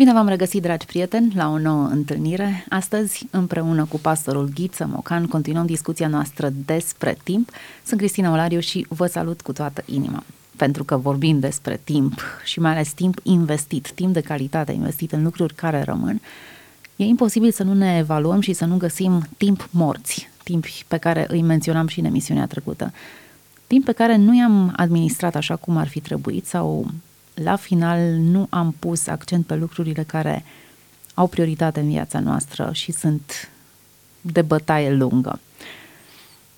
Bine v-am regăsit, dragi prieteni, la o nouă întâlnire. Astăzi, împreună cu pastorul Ghiță Mocan, continuăm discuția noastră despre timp. Sunt Cristina Olariu și vă salut cu toată inima. Pentru că vorbim despre timp și mai ales timp investit, timp de calitate investit în lucruri care rămân, e imposibil să nu ne evaluăm și să nu găsim timp morți, timp pe care îi menționam și în emisiunea trecută. Timp pe care nu i-am administrat așa cum ar fi trebuit sau la final nu am pus accent pe lucrurile care au prioritate în viața noastră și sunt de bătaie lungă.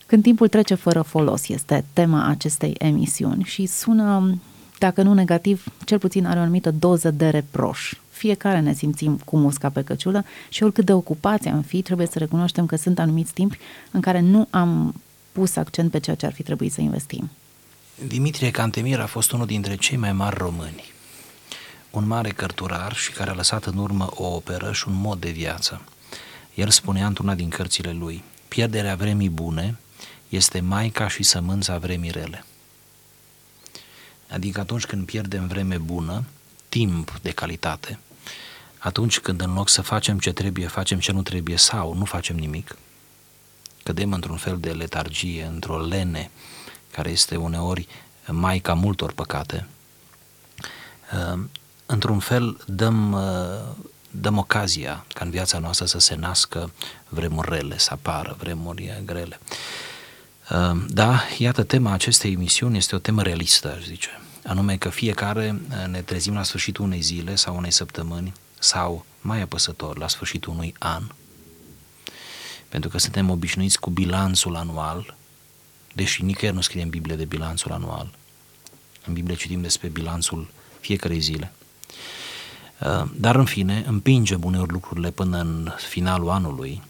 Când timpul trece fără folos este tema acestei emisiuni și sună, dacă nu negativ, cel puțin are o anumită doză de reproș. Fiecare ne simțim cu musca pe căciulă și oricât de ocupați am fi, trebuie să recunoaștem că sunt anumiți timpi în care nu am pus accent pe ceea ce ar fi trebuit să investim. Dimitrie Cantemir a fost unul dintre cei mai mari români. Un mare cărturar și care a lăsat în urmă o operă și un mod de viață. El spunea într-una din cărțile lui, pierderea vremii bune este maica și sămânța vremii rele. Adică atunci când pierdem vreme bună, timp de calitate, atunci când în loc să facem ce trebuie, facem ce nu trebuie sau nu facem nimic, cădem într-un fel de letargie, într-o lene, care este uneori maica multor păcate, uh, într-un fel dăm, uh, dăm ocazia ca în viața noastră să se nască vremuri rele, să apară vremuri grele. Uh, da, iată, tema acestei emisiuni este o temă realistă, aș zice, anume că fiecare ne trezim la sfârșitul unei zile sau unei săptămâni sau, mai apăsător, la sfârșitul unui an, pentru că suntem obișnuiți cu bilanțul anual, deși nicăieri nu scrie în Biblie de bilanțul anual. În Biblie citim despre bilanțul fiecarei zile. Uh, dar, în fine, împingem uneori lucrurile până în finalul anului,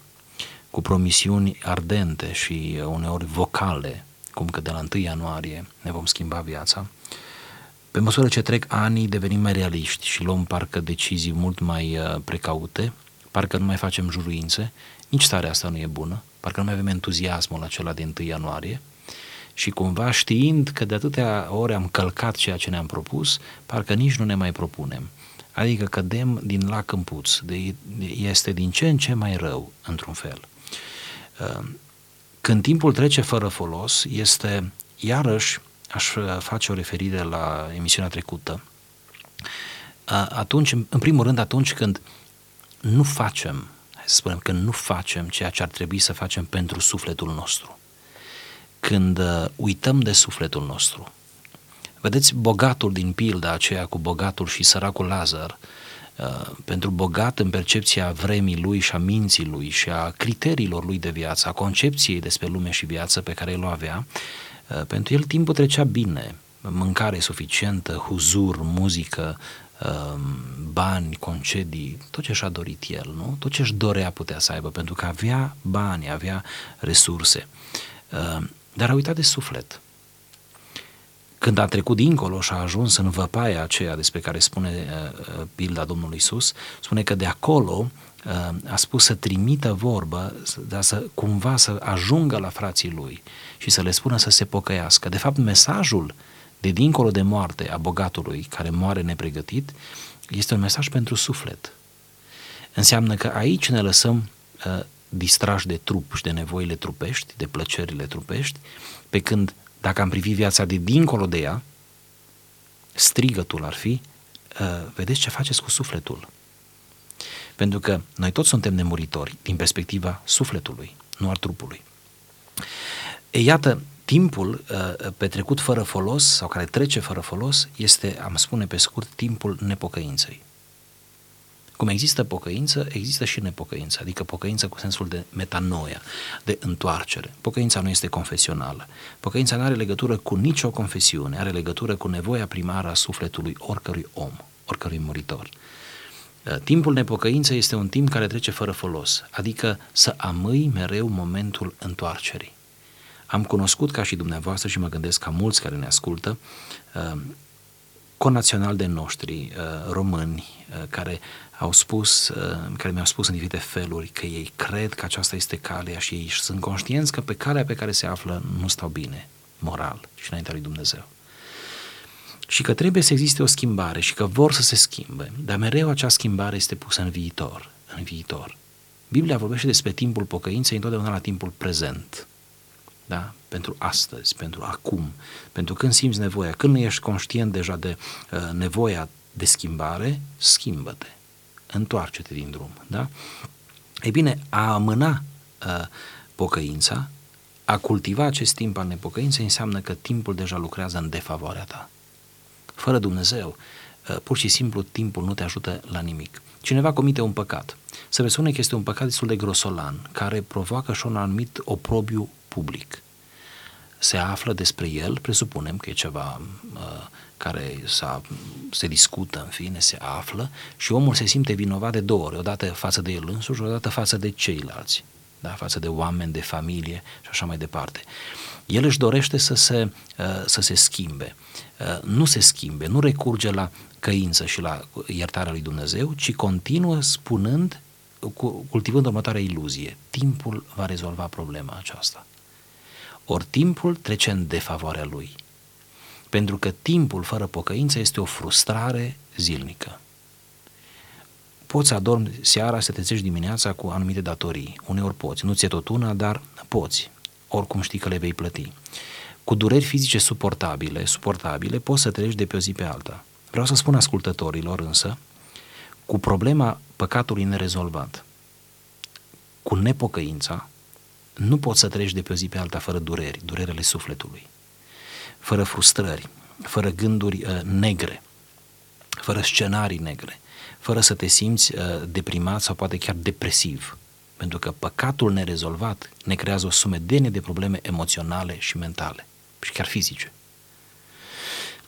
cu promisiuni ardente și uneori vocale, cum că de la 1 ianuarie ne vom schimba viața. Pe măsură ce trec anii, devenim mai realiști și luăm parcă decizii mult mai uh, precaute, parcă nu mai facem juruințe, nici starea asta nu e bună, parcă nu mai avem entuziasmul acela de 1 ianuarie, și cumva știind că de atâtea ori am călcat ceea ce ne-am propus, parcă nici nu ne mai propunem. Adică cădem din lac în puț, de, este din ce în ce mai rău, într-un fel. Uh, când timpul trece fără folos, este, iarăși, aș face o referire la emisiunea trecută, uh, atunci, în primul rând, atunci când nu facem, hai să spunem, când nu facem ceea ce ar trebui să facem pentru sufletul nostru când uh, uităm de sufletul nostru. Vedeți, bogatul din pilda aceea cu bogatul și săracul Lazar, uh, pentru bogat în percepția vremii lui și a minții lui și a criteriilor lui de viață, a concepției despre lume și viață pe care el o avea, uh, pentru el timpul trecea bine, mâncare suficientă, huzur, muzică, bani, concedii, tot ce și-a dorit el, nu? Tot ce își dorea putea să aibă, pentru că avea bani, avea resurse. Dar a uitat de suflet. Când a trecut dincolo și a ajuns în văpaia aceea despre care spune uh, uh pilda Domnului Isus, spune că de acolo uh, a spus să trimită vorbă, dar să cumva să ajungă la frații lui și să le spună să se pocăiască. De fapt, mesajul de dincolo de moarte a bogatului care moare nepregătit este un mesaj pentru suflet. Înseamnă că aici ne lăsăm uh, distrași de trup și de nevoile trupești, de plăcerile trupești, pe când dacă am privit viața de dincolo de ea, strigătul ar fi, uh, vedeți ce faceți cu sufletul. Pentru că noi toți suntem nemuritori din perspectiva sufletului, nu al trupului. E, iată, timpul uh, petrecut fără folos sau care trece fără folos este, am spune pe scurt, timpul nepocăinței. Cum există pocăință, există și nepocăință, adică pocăință cu sensul de metanoia, de întoarcere. Pocăința nu este confesională. Pocăința nu are legătură cu nicio confesiune, are legătură cu nevoia primară a sufletului oricărui om, oricărui muritor. Uh, timpul nepocăință este un timp care trece fără folos, adică să amâi mereu momentul întoarcerii. Am cunoscut ca și dumneavoastră și mă gândesc ca mulți care ne ascultă, uh, conațional de noștri, uh, români, care au spus, uh, care mi-au spus în diferite feluri că ei cred că aceasta este calea și ei sunt conștienți că pe calea pe care se află nu stau bine, moral și înaintea lui Dumnezeu. și că trebuie să existe o schimbare și că vor să se schimbe, dar mereu acea schimbare este pusă în viitor, în viitor. Biblia vorbește despre timpul pocăinței întotdeauna la timpul prezent. Da? Pentru astăzi, pentru acum, pentru când simți nevoia, când nu ești conștient deja de uh, nevoia de schimbare, schimbă-te, întoarce-te din drum. Da? Ei bine, a amâna uh, pocăința, a cultiva acest timp al nepocăinței înseamnă că timpul deja lucrează în defavoarea ta. Fără Dumnezeu, uh, pur și simplu timpul nu te ajută la nimic. Cineva comite un păcat. Se presupune că este un păcat destul de grosolan, care provoacă și un anumit oprobiu public. Se află despre el, presupunem că e ceva uh, care s-a, se discută, în fine, se află și omul se simte vinovat de două ori, odată față de el însuși, odată față de ceilalți, da? față de oameni, de familie și așa mai departe. El își dorește să se, uh, să se schimbe. Uh, nu se schimbe, nu recurge la căință și la iertarea lui Dumnezeu, ci continuă spunând, cultivând următoarea iluzie. Timpul va rezolva problema aceasta. Ori timpul trece în defavoarea lui. Pentru că timpul fără pocăință este o frustrare zilnică. Poți să adormi seara, să te trezești dimineața cu anumite datorii. Uneori poți. Nu ți-e tot una, dar poți. Oricum știi că le vei plăti. Cu dureri fizice suportabile, suportabile, poți să treci de pe o zi pe alta. Vreau să spun ascultătorilor însă, cu problema păcatului nerezolvat, cu nepocăința, nu poți să treci de pe o zi pe alta fără dureri, durerele sufletului, fără frustrări, fără gânduri uh, negre, fără scenarii negre, fără să te simți uh, deprimat sau poate chiar depresiv. Pentru că păcatul nerezolvat ne creează o sumedenie de probleme emoționale și mentale și chiar fizice.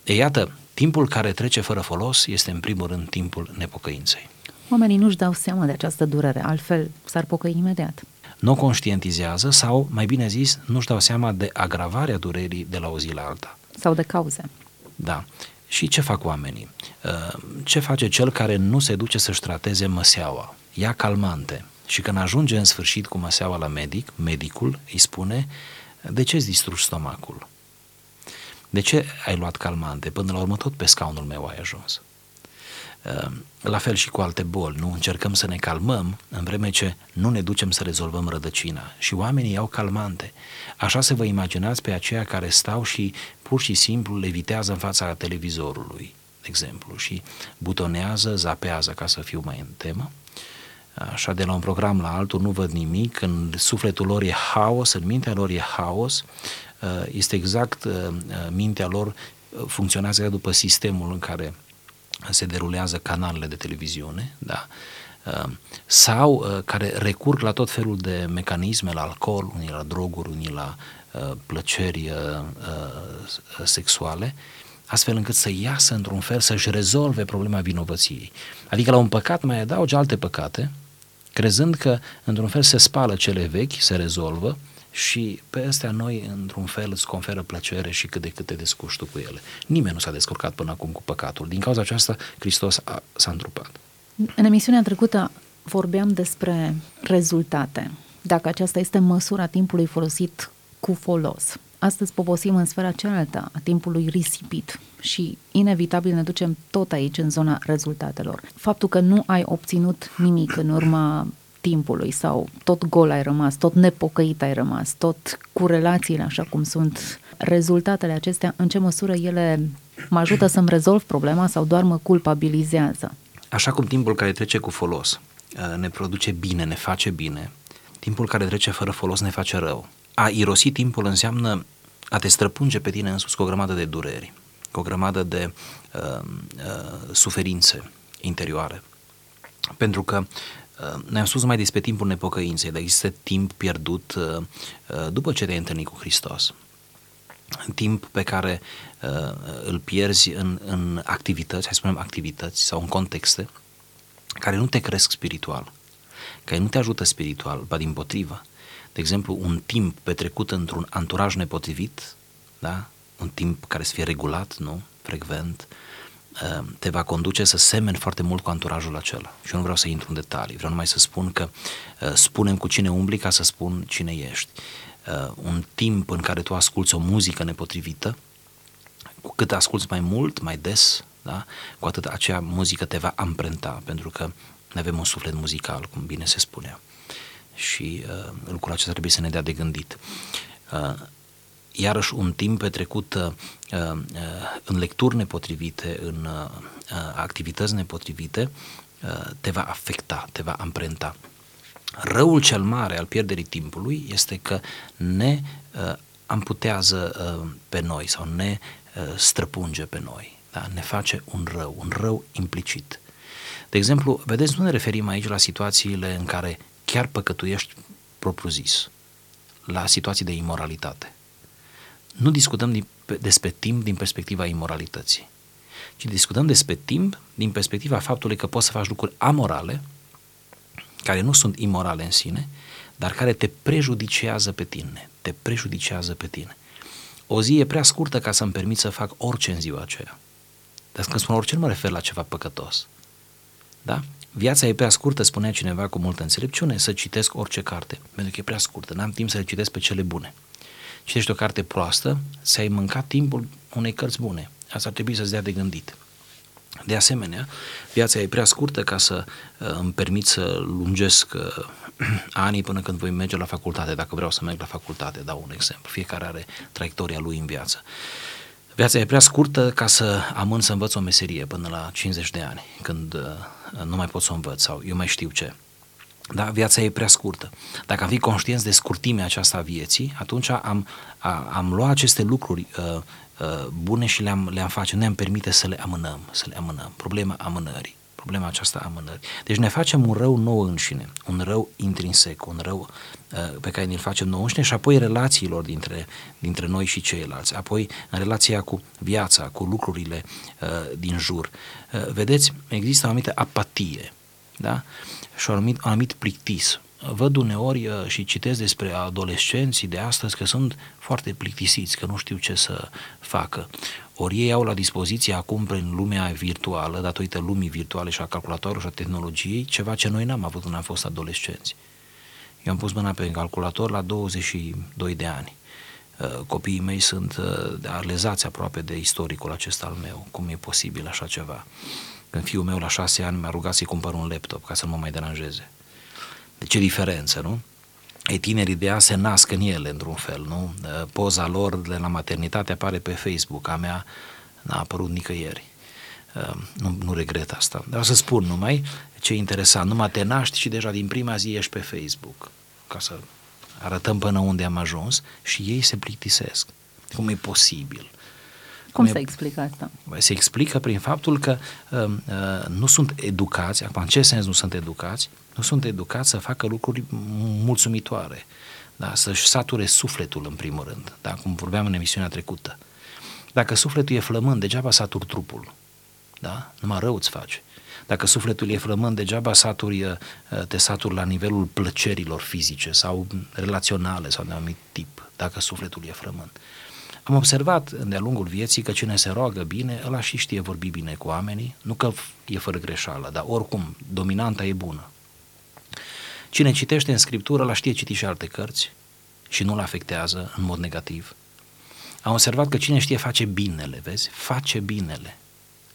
E iată, timpul care trece fără folos este în primul rând timpul nepocăinței. Oamenii nu-și dau seama de această durere, altfel s-ar pocăi imediat. Nu o conștientizează sau, mai bine zis, nu-și dau seama de agravarea durerii de la o zi la alta. Sau de cauze. Da. Și ce fac oamenii? Uh, ce face cel care nu se duce să-și trateze măseaua? Ia calmante. Și când ajunge în sfârșit cu măseaua la medic, medicul îi spune, de ce îți distrugi stomacul? De ce ai luat calmante? Până la urmă tot pe scaunul meu ai ajuns. Ehm, la fel și cu alte boli, nu? Încercăm să ne calmăm în vreme ce nu ne ducem să rezolvăm rădăcina. Și oamenii iau calmante. Așa să vă imaginați pe aceia care stau și pur și simplu levitează în fața televizorului, de exemplu, și butonează, zapează, ca să fiu mai în temă, așa de la un program la altul nu văd nimic, în sufletul lor e haos, în mintea lor e haos, uh, este exact uh, uh, mintea lor funcționează după sistemul în care se derulează canalele de televiziune, da? sau care recurg la tot felul de mecanisme, la alcool, unii la droguri, unii la plăceri sexuale, astfel încât să iasă într-un fel, să-și rezolve problema vinovăției. Adică la un păcat mai adaugi alte păcate, crezând că într-un fel se spală cele vechi, se rezolvă și pe astea noi într-un fel îți conferă plăcere și cât de cât te descurci tu cu ele. Nimeni nu s-a descurcat până acum cu păcatul. Din cauza aceasta, Hristos a, s-a întrupat. În emisiunea trecută vorbeam despre rezultate. Dacă aceasta este măsura timpului folosit cu folos. Astăzi poposim în sfera cealaltă a timpului risipit și inevitabil ne ducem tot aici în zona rezultatelor. Faptul că nu ai obținut nimic în urma timpului sau tot gol ai rămas, tot nepocăit ai rămas, tot cu relațiile așa cum sunt, rezultatele acestea, în ce măsură ele mă ajută să-mi rezolv problema sau doar mă culpabilizează? Așa cum timpul care trece cu folos uh, ne produce bine, ne face bine, timpul care trece fără folos ne face rău. A irosi timpul înseamnă a te străpunge pe tine însuți cu o grămadă de dureri, cu o grămadă de uh, uh, suferințe interioare. Pentru că uh, ne-am spus mai despre timpul nepocăinței, dar există timp pierdut uh, uh, după ce te-ai întâlnit cu Hristos. Timp pe care uh, îl pierzi în, în activități, hai să spunem activități sau în contexte care nu te cresc spiritual, care nu te ajută spiritual, ba din potrivă, de exemplu, un timp petrecut într-un anturaj nepotrivit, da? un timp care să fie regulat, nu? frecvent, uh, te va conduce să semeni foarte mult cu anturajul acela. Și eu nu vreau să intru în detalii, vreau numai să spun că uh, spunem cu cine umbli ca să spun cine ești. Uh, un timp în care tu asculți o muzică nepotrivită, cu cât asculți mai mult, mai des, da? cu atât acea muzică te va amprenta, pentru că ne avem un suflet muzical, cum bine se spunea. Și uh, lucrul acesta trebuie să ne dea de gândit. Uh, iarăși un timp petrecut uh, uh, în lecturi nepotrivite, în uh, activități nepotrivite, uh, te va afecta, te va amprenta. Răul cel mare al pierderii timpului este că ne uh, amputează uh, pe noi sau ne uh, străpunge pe noi, da? ne face un rău, un rău implicit. De exemplu, vedeți, nu ne referim aici la situațiile în care chiar păcătuiești propriu-zis, la situații de imoralitate. Nu discutăm din, despre timp din perspectiva imoralității, ci discutăm despre timp din perspectiva faptului că poți să faci lucruri amorale, care nu sunt imorale în sine, dar care te prejudicează pe tine, te prejudicează pe tine. O zi e prea scurtă ca să-mi permit să fac orice în ziua aceea. Dar când spun orice, nu mă refer la ceva păcătos. Da? Viața e prea scurtă, spunea cineva cu multă înțelepciune, să citesc orice carte, pentru că e prea scurtă, n-am timp să le citesc pe cele bune. Citești o carte proastă, ți-ai mâncat timpul unei cărți bune. Asta ar trebui să-ți dea de gândit. De asemenea, viața e prea scurtă ca să uh, îmi permit să lungesc uh, anii până când voi merge la facultate, dacă vreau să merg la facultate, dau un exemplu. Fiecare are traiectoria lui în viață. Viața e prea scurtă ca să amân să învăț o meserie până la 50 de ani, când uh, nu mai pot să o învăț sau eu mai știu ce. Da, viața e prea scurtă. Dacă am fi conștienți de scurtimea aceasta a vieții, atunci am, a, am luat aceste lucruri uh, uh, bune și le-am, le-am face, ne-am permite să le amânăm, să le amânăm. Problema amânării, problema aceasta a amânării. Deci ne facem un rău nou înșine, un rău intrinsec, un rău uh, pe care ne-l facem nou înșine și apoi relațiilor dintre, dintre noi și ceilalți, apoi în relația cu viața, cu lucrurile uh, din jur. Uh, vedeți, există o anumită apatie, da? și un anumit, un anumit plictis. Văd uneori uh, și citesc despre adolescenții de astăzi că sunt foarte plictisiți, că nu știu ce să facă. Ori ei au la dispoziție acum prin lumea virtuală, datorită lumii virtuale și a calculatorului și a tehnologiei, ceva ce noi n-am avut când am fost adolescenți. Eu am pus mâna pe calculator la 22 de ani. Uh, copiii mei sunt uh, alezați aproape de istoricul acesta al meu. Cum e posibil așa ceva? Când fiul meu la șase ani mi-a rugat să-i cumpăr un laptop ca să nu mă mai deranjeze. De ce diferență, nu? Ei, tinerii de azi se nasc în ele, într-un fel, nu? Poza lor de la maternitate apare pe Facebook, a mea n-a apărut nicăieri. Nu, nu regret asta. Dar o să spun numai ce e interesant. Numai te naști și deja din prima zi ești pe Facebook. Ca să arătăm până unde am ajuns și ei se plictisesc. Cum e posibil? Cum se explică asta? Se explică prin faptul că uh, uh, nu sunt educați, acum în ce sens nu sunt educați? Nu sunt educați să facă lucruri mulțumitoare, da? să-și sature sufletul în primul rând, da? cum vorbeam în emisiunea trecută. Dacă sufletul e flămând, degeaba saturi trupul, da? numai rău îți faci. Dacă sufletul e flămând, degeaba saturi, uh, te saturi la nivelul plăcerilor fizice sau relaționale sau de anumit tip, dacă sufletul e flămând. Am observat de-a lungul vieții că cine se roagă bine, ăla și știe vorbi bine cu oamenii, nu că e fără greșeală, dar oricum, dominanta e bună. Cine citește în scriptură, la știe citi și alte cărți și nu-l afectează în mod negativ. Am observat că cine știe face binele, vezi, face binele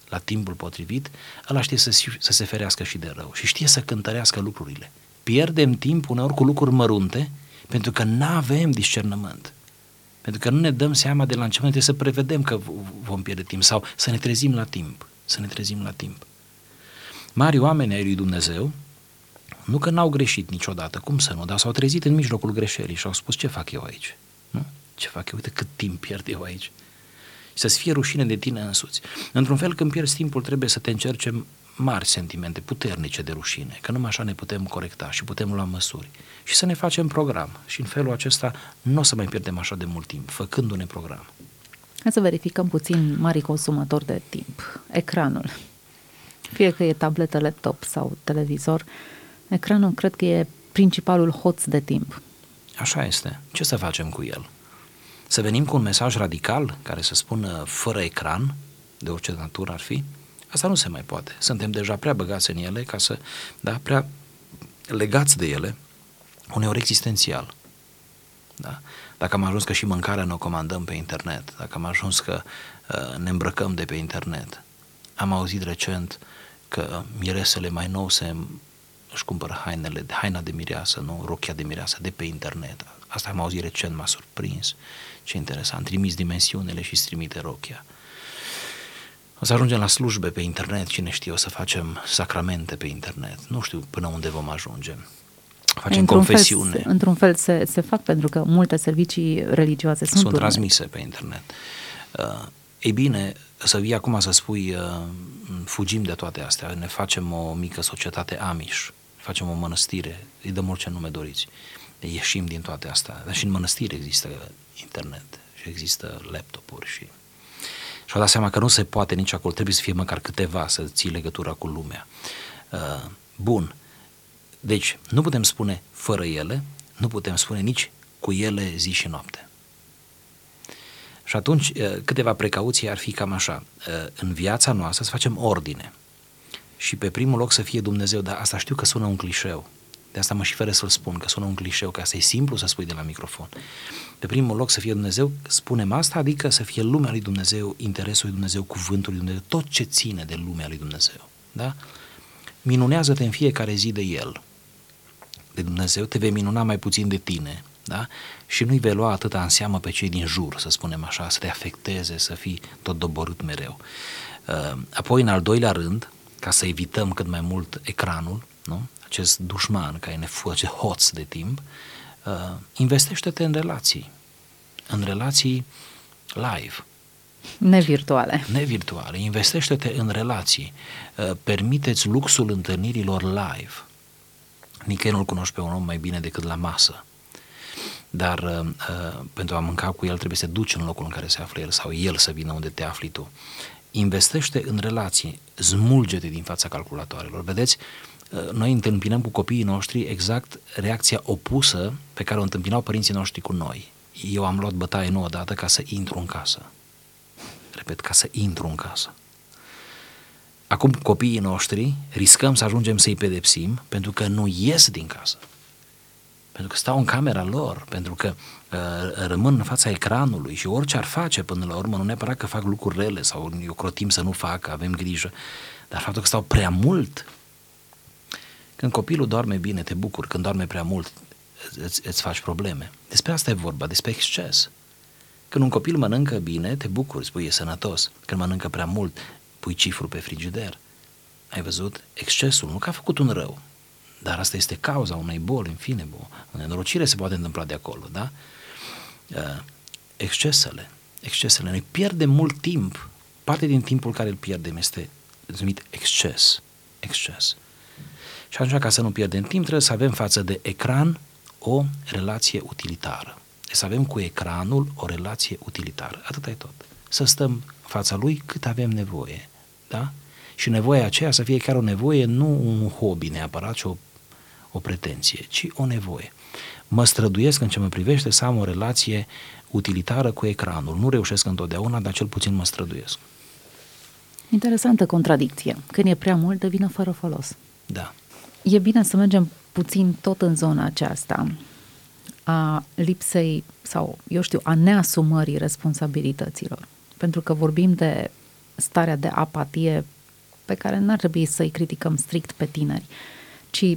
la timpul potrivit, ăla știe să, să se ferească și de rău și știe să cântărească lucrurile. Pierdem timp uneori cu lucruri mărunte pentru că nu avem discernământ. Pentru că nu ne dăm seama de la început, trebuie să prevedem că vom pierde timp sau să ne trezim la timp. Să ne trezim la timp. Mari oameni ai lui Dumnezeu, nu că n-au greșit niciodată, cum să nu, dar s-au trezit în mijlocul greșelii și au spus ce fac eu aici? Nu? Ce fac eu? Uite cât timp pierd eu aici. Și să-ți fie rușine de tine însuți. Într-un fel, când pierzi timpul, trebuie să te încerce mari sentimente puternice de rușine, că numai așa ne putem corecta și putem lua măsuri și să ne facem program. Și în felul acesta nu o să mai pierdem așa de mult timp, făcându-ne program. Hai să verificăm puțin mari consumatori de timp. Ecranul. Fie că e tabletă, laptop sau televizor, ecranul cred că e principalul hoț de timp. Așa este. Ce să facem cu el? Să venim cu un mesaj radical care să spună fără ecran, de orice natură ar fi? Asta nu se mai poate. Suntem deja prea băgați în ele ca să, da, prea legați de ele, uneori existențial. Da? Dacă am ajuns că și mâncarea ne o comandăm pe internet, dacă am ajuns că uh, ne îmbrăcăm de pe internet. Am auzit recent că miresele mai nou se își cumpără hainele, haina de mireasă, nu? rochia de mireasă de pe internet. Asta am auzit recent, m-a surprins. Ce interesant. Trimis dimensiunile și trimite rochia. O să ajungem la slujbe pe internet, cine știe, o să facem sacramente pe internet. Nu știu până unde vom ajunge. Facem într-un confesiune. Fel, într-un fel se, se fac pentru că multe servicii religioase sunt, sunt transmise pe internet. Uh, ei bine, să vii acum să spui uh, fugim de toate astea, ne facem o mică societate Amish, facem o mănăstire, îi dăm orice nume doriți, ieșim din toate astea. Dar și în mănăstire există internet și există laptopuri și... Și au dat seama că nu se poate nici acolo, trebuie să fie măcar câteva să ții legătura cu lumea. Uh, bun. Deci, nu putem spune fără ele, nu putem spune nici cu ele zi și noapte. Și atunci, uh, câteva precauții ar fi cam așa. Uh, în viața noastră să facem ordine. Și pe primul loc să fie Dumnezeu, dar asta știu că sună un clișeu. De asta mă și fără să-l spun, că sună un clișeu, că asta e simplu să spui de la microfon. Pe primul loc să fie Dumnezeu, spunem asta, adică să fie lumea lui Dumnezeu, interesul lui Dumnezeu, cuvântul lui Dumnezeu, tot ce ține de lumea lui Dumnezeu. Da? Minunează-te în fiecare zi de El, de Dumnezeu, te vei minuna mai puțin de tine, da? Și nu-i vei lua atâta în seamă pe cei din jur, să spunem așa, să te afecteze, să fii tot doborât mereu. Uh, apoi, în al doilea rând, ca să evităm cât mai mult ecranul, nu? Acest dușman care ne face hoț de timp, uh, investește-te în relații, în relații live. Nevirtuale. Nevirtuale. Investește-te în relații. Uh, permiteți luxul întâlnirilor live. Nicăieri nu-l cunoști pe un om mai bine decât la masă. Dar uh, uh, pentru a mânca cu el trebuie să te duci în locul în care se află el sau el să vină unde te afli tu. Investește în relații, smulge-te din fața calculatoarelor. Vedeți, uh, noi întâmpinăm cu copiii noștri exact reacția opusă pe care o întâmpinau părinții noștri cu noi. Eu am luat bătaie nouă dată ca să intru în casă. Repet, ca să intru în casă. Acum copiii noștri riscăm să ajungem să-i pedepsim pentru că nu ies din casă. Pentru că stau în camera lor, pentru că uh, rămân în fața ecranului și orice ar face până la urmă, nu neapărat că fac lucruri rele sau eu crotim să nu facă, avem grijă, dar faptul că stau prea mult. Când copilul doarme bine, te bucuri, când doarme prea mult, îți, îți faci probleme. Despre asta e vorba, despre exces. Când un copil mănâncă bine, te bucuri, spui e sănătos. Când mănâncă prea mult, pui cifru pe frigider. Ai văzut? Excesul, nu că a făcut un rău, dar asta este cauza unei boli, în fine, o nenorocire se poate întâmpla de acolo, da? Uh, excesele, excesele. Ne pierdem mult timp. Parte din timpul care îl pierdem este numit exces. Exces. Și atunci, ca să nu pierdem timp, trebuie să avem față de ecran o relație utilitară. Deci să avem cu ecranul o relație utilitară. Atât e tot. Să stăm fața lui cât avem nevoie. Da? Și nevoia aceea să fie chiar o nevoie, nu un hobby neapărat, ci o, o pretenție, ci o nevoie. Mă străduiesc în ce mă privește să am o relație utilitară cu ecranul. Nu reușesc întotdeauna, dar cel puțin mă străduiesc. Interesantă contradicție. Când e prea mult, devine fără folos. Da. E bine să mergem puțin tot în zona aceasta a lipsei sau, eu știu, a neasumării responsabilităților. Pentru că vorbim de starea de apatie pe care n-ar trebui să-i criticăm strict pe tineri, ci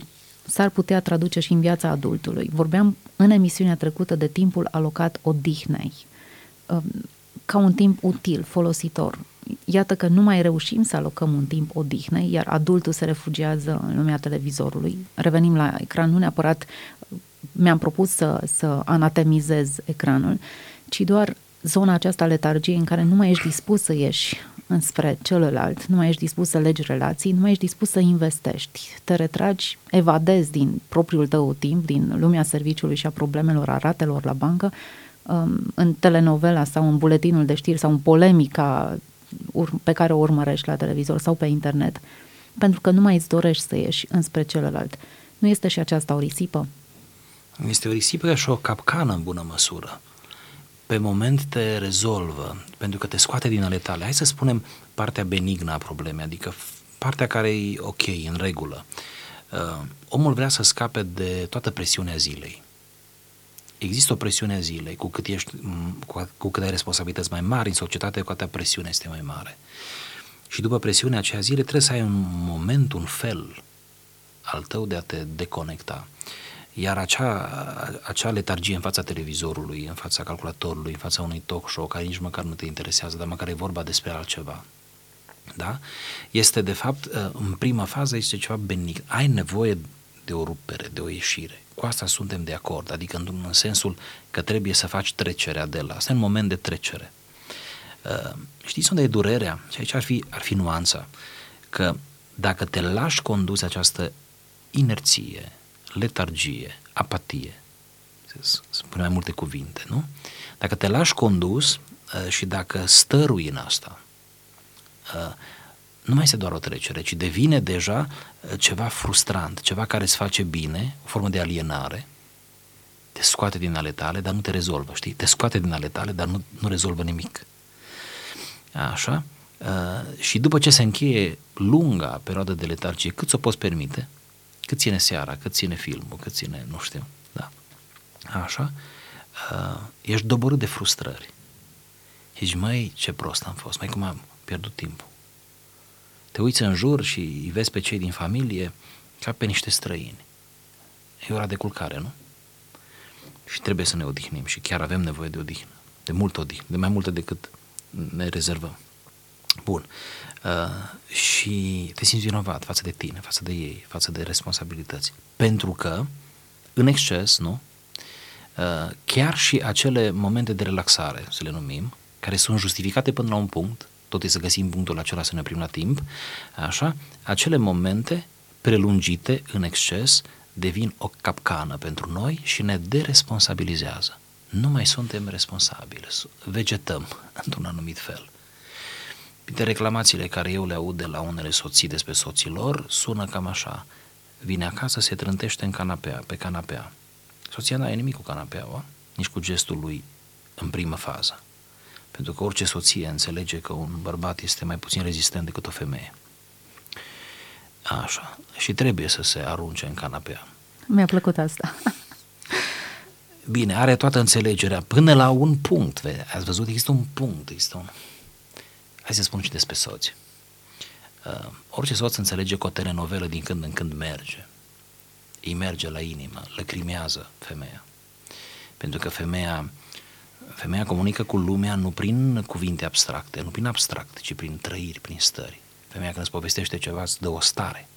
s-ar putea traduce și în viața adultului. Vorbeam în emisiunea trecută de timpul alocat odihnei, um, ca un timp util, folositor. Iată că nu mai reușim să alocăm un timp odihnei, iar adultul se refugiază în lumea televizorului. Revenim la ecran, nu neapărat mi-am propus să, să anatemizez ecranul, ci doar zona aceasta letargiei în care nu mai ești dispus să ieși înspre celălalt, nu mai ești dispus să legi relații, nu mai ești dispus să investești. Te retragi, evadezi din propriul tău timp, din lumea serviciului și a problemelor, a ratelor la bancă, um, în telenovela sau în buletinul de știri sau în polemica pe care o urmărești la televizor sau pe internet, pentru că nu mai îți dorești să ieși înspre celălalt. Nu este și aceasta o risipă? Este o risipă și o capcană în bună măsură. Pe moment te rezolvă, pentru că te scoate din ale tale. Hai să spunem partea benignă a problemei, adică partea care e ok, în regulă. Uh, omul vrea să scape de toată presiunea zilei. există o presiune a zilei, cu cât, ești, cu, cu cât ai responsabilități mai mari în societate, cu atât presiunea este mai mare. Și după presiunea aceea zile trebuie să ai un moment, un fel al tău de a te deconecta. Iar acea, acea letargie în fața televizorului, în fața calculatorului, în fața unui talk show care nici măcar nu te interesează, dar măcar e vorba despre altceva, da? este de fapt, în prima fază, este ceva benign. Ai nevoie de o rupere, de o ieșire. Cu asta suntem de acord, adică în, în sensul că trebuie să faci trecerea de la. Asta e un moment de trecere. Uh, știți unde e durerea? Și aici ar fi, ar fi nuanța. Că dacă te lași condus această inerție, letargie, apatie, să spun mai multe cuvinte, nu? Dacă te lași condus uh, și dacă stărui în asta, uh, nu mai este doar o trecere, ci devine deja uh, ceva frustrant, ceva care îți face bine, o formă de alienare, te scoate din ale tale, dar nu te rezolvă, știi? Te scoate din ale tale, dar nu, nu rezolvă nimic. Așa? Uh, și după ce se încheie lunga perioadă de letargie, cât ți-o poți permite, cât ține seara, cât ține filmul, cât ține, nu știu, da. Așa? Uh, ești doborât de frustrări. Ești, mai ce prost am fost, mai cum am pierdut timpul te uiți în jur și îi vezi pe cei din familie ca pe niște străini. E ora de culcare, nu? Și trebuie să ne odihnim și chiar avem nevoie de odihnă, de mult odihnă, de mai multe decât ne rezervăm. Bun. Uh, și te simți vinovat față de tine, față de ei, față de responsabilități. Pentru că, în exces, nu? Uh, chiar și acele momente de relaxare, să le numim, care sunt justificate până la un punct, tot e să găsim punctul acela să ne oprim la timp, așa, acele momente prelungite în exces devin o capcană pentru noi și ne deresponsabilizează. Nu mai suntem responsabili, vegetăm într-un anumit fel. De reclamațiile care eu le aud de la unele soții despre soții lor sună cam așa. Vine acasă, se trântește în canapea, pe canapea. Soția nu are nimic cu canapeaua, nici cu gestul lui în primă fază. Pentru că orice soție înțelege că un bărbat este mai puțin rezistent decât o femeie. Așa. Și trebuie să se arunce în canapea. Mi-a plăcut asta. Bine, are toată înțelegerea până la un punct. Ați văzut? Există un punct. Există un... Hai să spun și despre soți. Uh, orice soț înțelege că o telenovelă din când în când merge. Îi merge la inimă, lăcrimează femeia. Pentru că femeia Femeia comunică cu lumea nu prin cuvinte abstracte, nu prin abstract, ci prin trăiri, prin stări. Femeia când îți povestește ceva îți dă o stare,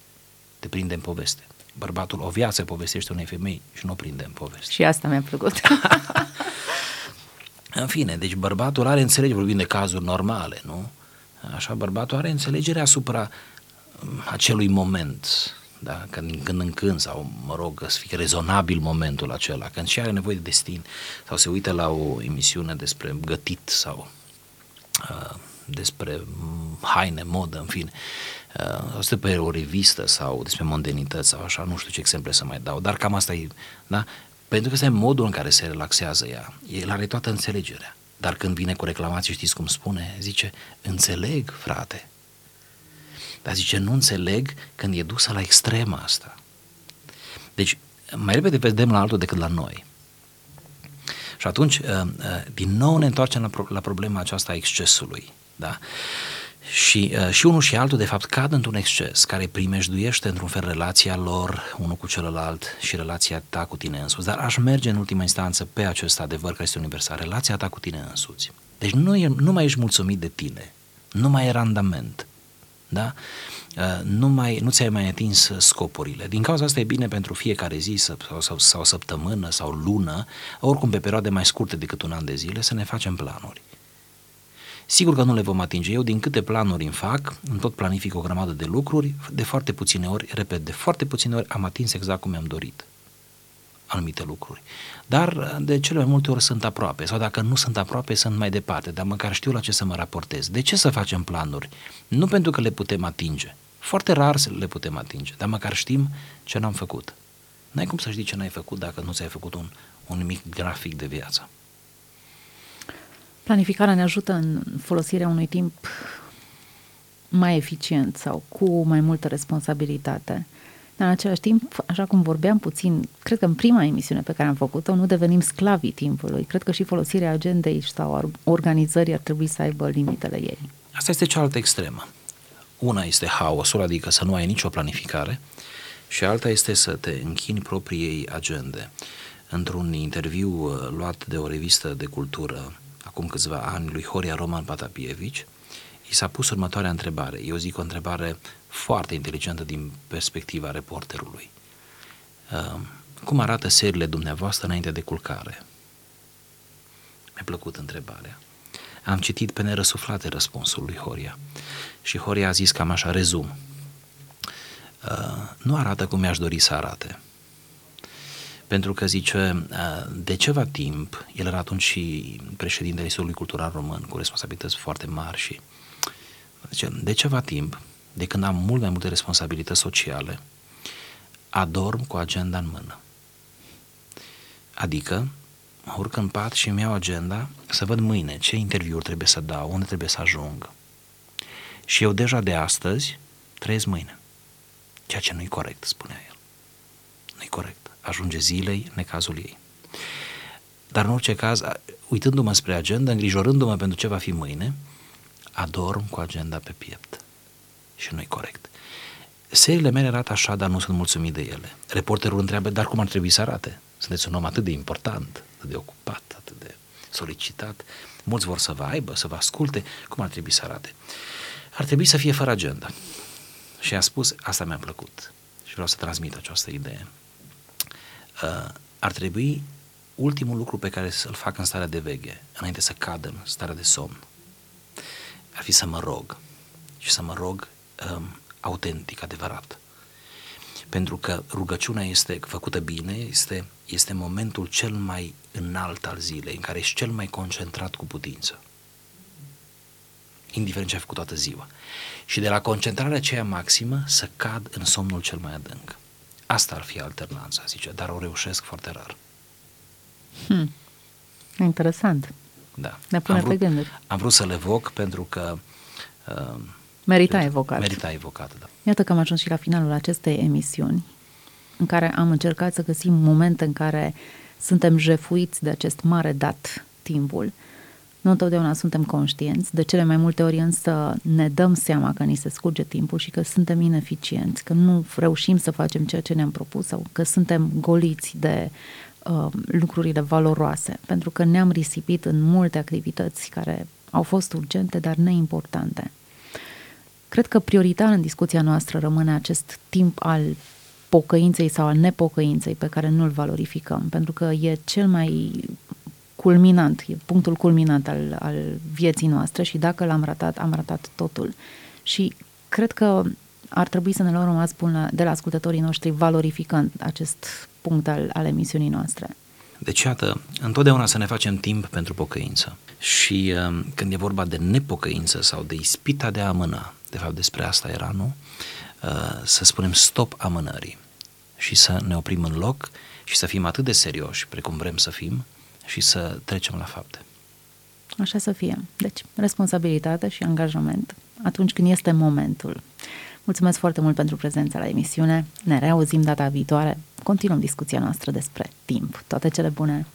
te prinde în poveste. Bărbatul o viață povestește unei femei și nu o prinde în poveste. Și asta mi-a plăcut. în fine, deci bărbatul are înțelegere, vorbim de cazuri normale, nu? Așa, bărbatul are înțelegere asupra acelui moment da? că din când în când, sau mă rog, să fie rezonabil momentul acela, când și are nevoie de destin, sau se uită la o emisiune despre gătit sau uh, despre haine, modă, în fine, uh, sau stă pe o revistă sau despre mondenități sau așa, nu știu ce exemple să mai dau, dar cam asta e, da? Pentru că ăsta e modul în care se relaxează ea, el are toată înțelegerea. Dar când vine cu reclamații, știți cum spune? Zice, înțeleg, frate, dar zice, nu înțeleg când e dusă la extrema asta. Deci, mai repede vedem la altul decât la noi. Și atunci, uh, uh, din nou ne întoarcem la, la problema aceasta a excesului. Da? Și, uh, și unul și altul, de fapt, cad într-un exces care primejduiește într-un fel relația lor unul cu celălalt și relația ta cu tine însuți. Dar aș merge în ultima instanță pe acest adevăr care este universal, relația ta cu tine însuți. Deci nu, e, nu mai ești mulțumit de tine, nu mai e randament, da? Uh, nu, mai, nu ți-ai mai atins scopurile. Din cauza asta e bine pentru fiecare zi sau, sau, sau săptămână sau lună, oricum pe perioade mai scurte decât un an de zile, să ne facem planuri. Sigur că nu le vom atinge. Eu din câte planuri îmi fac, în tot planific o grămadă de lucruri, de foarte puține ori, repet, de foarte puține ori am atins exact cum mi-am dorit anumite lucruri. Dar de cele mai multe ori sunt aproape, sau dacă nu sunt aproape, sunt mai departe, dar măcar știu la ce să mă raportez. De ce să facem planuri? Nu pentru că le putem atinge. Foarte rar le putem atinge, dar măcar știm ce n-am făcut. N-ai cum să știi ce n-ai făcut dacă nu ți-ai făcut un, un mic grafic de viață. Planificarea ne ajută în folosirea unui timp mai eficient sau cu mai multă responsabilitate În același timp, așa cum vorbeam puțin, cred că în prima emisiune pe care am făcut-o, nu devenim sclavii timpului. Cred că și folosirea agendei sau organizării ar trebui să aibă limitele ei. Asta este cealaltă extremă. Una este haosul, adică să nu ai nicio planificare, și alta este să te închini propriei agende. Într-un interviu uh, luat de o revistă de cultură acum câțiva ani lui Horia Roman Patapievici, i s-a pus următoarea întrebare. Eu zic o întrebare foarte inteligentă din perspectiva reporterului. Uh, cum arată serile dumneavoastră înainte de culcare? Mi-a plăcut întrebarea. Am citit pe nerăsuflate răspunsul lui Horia și Horia a zis cam așa, rezum. Uh, nu arată cum mi-aș dori să arate. Pentru că zice, uh, de ceva timp, el era atunci și președintele Institutului Cultural Român, cu responsabilități foarte mari și zice, de ceva timp, de când am mult mai multe responsabilități sociale, adorm cu agenda în mână. Adică, mă urc în pat și îmi iau agenda să văd mâine ce interviuri trebuie să dau, unde trebuie să ajung. Și eu deja de astăzi trăiesc mâine. Ceea ce nu-i corect, spunea el. Nu-i corect. Ajunge zilei necazul ei. Dar în orice caz, uitându-mă spre agenda, îngrijorându-mă pentru ce va fi mâine, adorm cu agenda pe piept. Și nu-i corect. Seriile mele arată așa, dar nu sunt mulțumit de ele. Reporterul întreabă, dar cum ar trebui să arate? Sunteți un om atât de important, atât de ocupat, atât de solicitat. Mulți vor să vă aibă, să vă asculte. Cum ar trebui să arate? Ar trebui să fie fără agenda. Și a spus, asta mi-a plăcut și vreau să transmit această idee. Uh, ar trebui ultimul lucru pe care să-l fac în starea de veche, înainte să cad în starea de somn, ar fi să mă rog și să mă rog um, autentic, adevărat. Pentru că rugăciunea este făcută bine, este, este momentul cel mai înalt al zilei, în care ești cel mai concentrat cu putință indiferent ce ai făcut toată ziua. Și de la concentrarea aceea maximă să cad în somnul cel mai adânc. Asta ar fi alternanța, zice, dar o reușesc foarte rar. Hmm. Interesant. Da. Ne pune am vrut, pe gânduri. Am vrut să-l evoc pentru că... Uh, merita evocat. Merita evocat, da. Iată că am ajuns și la finalul acestei emisiuni, în care am încercat să găsim momente în care suntem jefuiți de acest mare dat, timpul, nu întotdeauna suntem conștienți, de cele mai multe ori însă ne dăm seama că ni se scurge timpul și că suntem ineficienți, că nu reușim să facem ceea ce ne-am propus sau că suntem goliți de uh, lucrurile valoroase, pentru că ne-am risipit în multe activități care au fost urgente, dar neimportante. Cred că prioritar în discuția noastră rămâne acest timp al pocăinței sau al nepocăinței pe care nu-l valorificăm, pentru că e cel mai culminant, e punctul culminant al, al vieții noastre și dacă l-am ratat, am ratat totul. Și cred că ar trebui să ne luăm rămas bun de la ascultătorii noștri valorificând acest punct al, al emisiunii noastre. Deci, iată, întotdeauna să ne facem timp pentru pocăință. Și uh, când e vorba de nepocăință sau de ispita de a amâna, de fapt despre asta era, nu? Uh, să spunem stop amânării și să ne oprim în loc și să fim atât de serioși precum vrem să fim, și să trecem la fapte. Așa să fie. Deci, responsabilitate și angajament atunci când este momentul. Mulțumesc foarte mult pentru prezența la emisiune. Ne reauzim data viitoare. Continuăm discuția noastră despre timp. Toate cele bune!